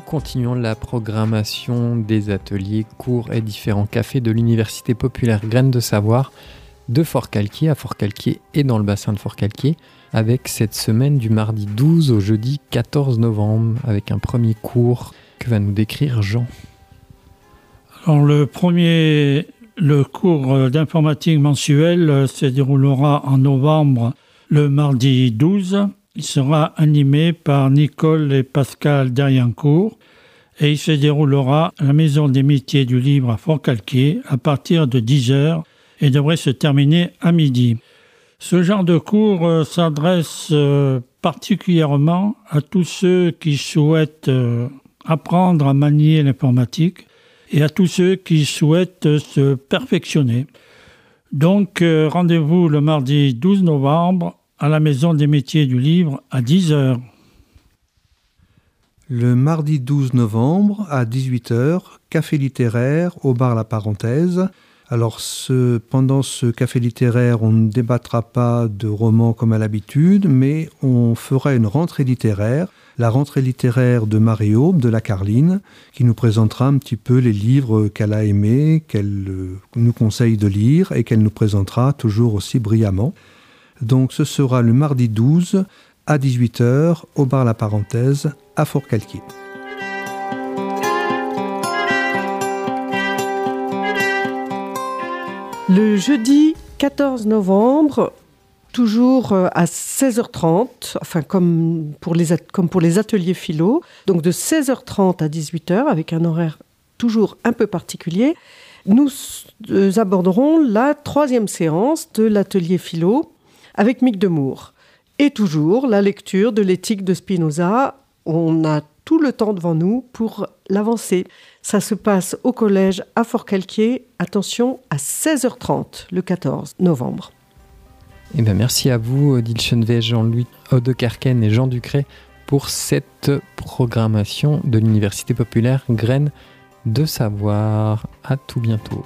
continuons la programmation des ateliers, cours et différents cafés de l'Université populaire Graines de Savoir de Fort-Calquier à Fort-Calquier et dans le bassin de Fort-Calquier avec cette semaine du mardi 12 au jeudi 14 novembre avec un premier cours que va nous décrire Jean. Alors le premier, le cours d'informatique mensuel se déroulera en novembre le mardi 12. Il sera animé par Nicole et Pascal Derriancourt et il se déroulera à la Maison des métiers du livre à Fort-Calquier à partir de 10h et devrait se terminer à midi. Ce genre de cours euh, s'adresse euh, particulièrement à tous ceux qui souhaitent euh, apprendre à manier l'informatique et à tous ceux qui souhaitent se perfectionner. Donc rendez-vous le mardi 12 novembre à la Maison des métiers du livre à 10h. Le mardi 12 novembre à 18h, café littéraire au bar La Parenthèse. Alors pendant ce café littéraire, on ne débattra pas de romans comme à l'habitude, mais on fera une rentrée littéraire, la rentrée littéraire de Marie-Aube, de la Carline, qui nous présentera un petit peu les livres qu'elle a aimés, qu'elle euh, nous conseille de lire et qu'elle nous présentera toujours aussi brillamment. Donc ce sera le mardi 12 à 18h au bar La Parenthèse à Fort-Calquier. Le jeudi 14 novembre, toujours euh, à 16h30, enfin comme pour les, comme pour les ateliers philo, donc de 16h30 à 18h avec un horaire toujours un peu particulier, nous euh, aborderons la troisième séance de l'atelier philo avec Mick Demour. Et toujours la lecture de l'éthique de Spinoza. On a tout le temps devant nous pour l'avancer. Ça se passe au collège à Fort-Calquier. Attention, à 16h30 le 14 novembre. Eh bien, merci à vous, Odile Chenevet, Jean-Louis Odekerken et Jean Ducré pour cette programmation de l'Université populaire Graines de Savoir. À tout bientôt.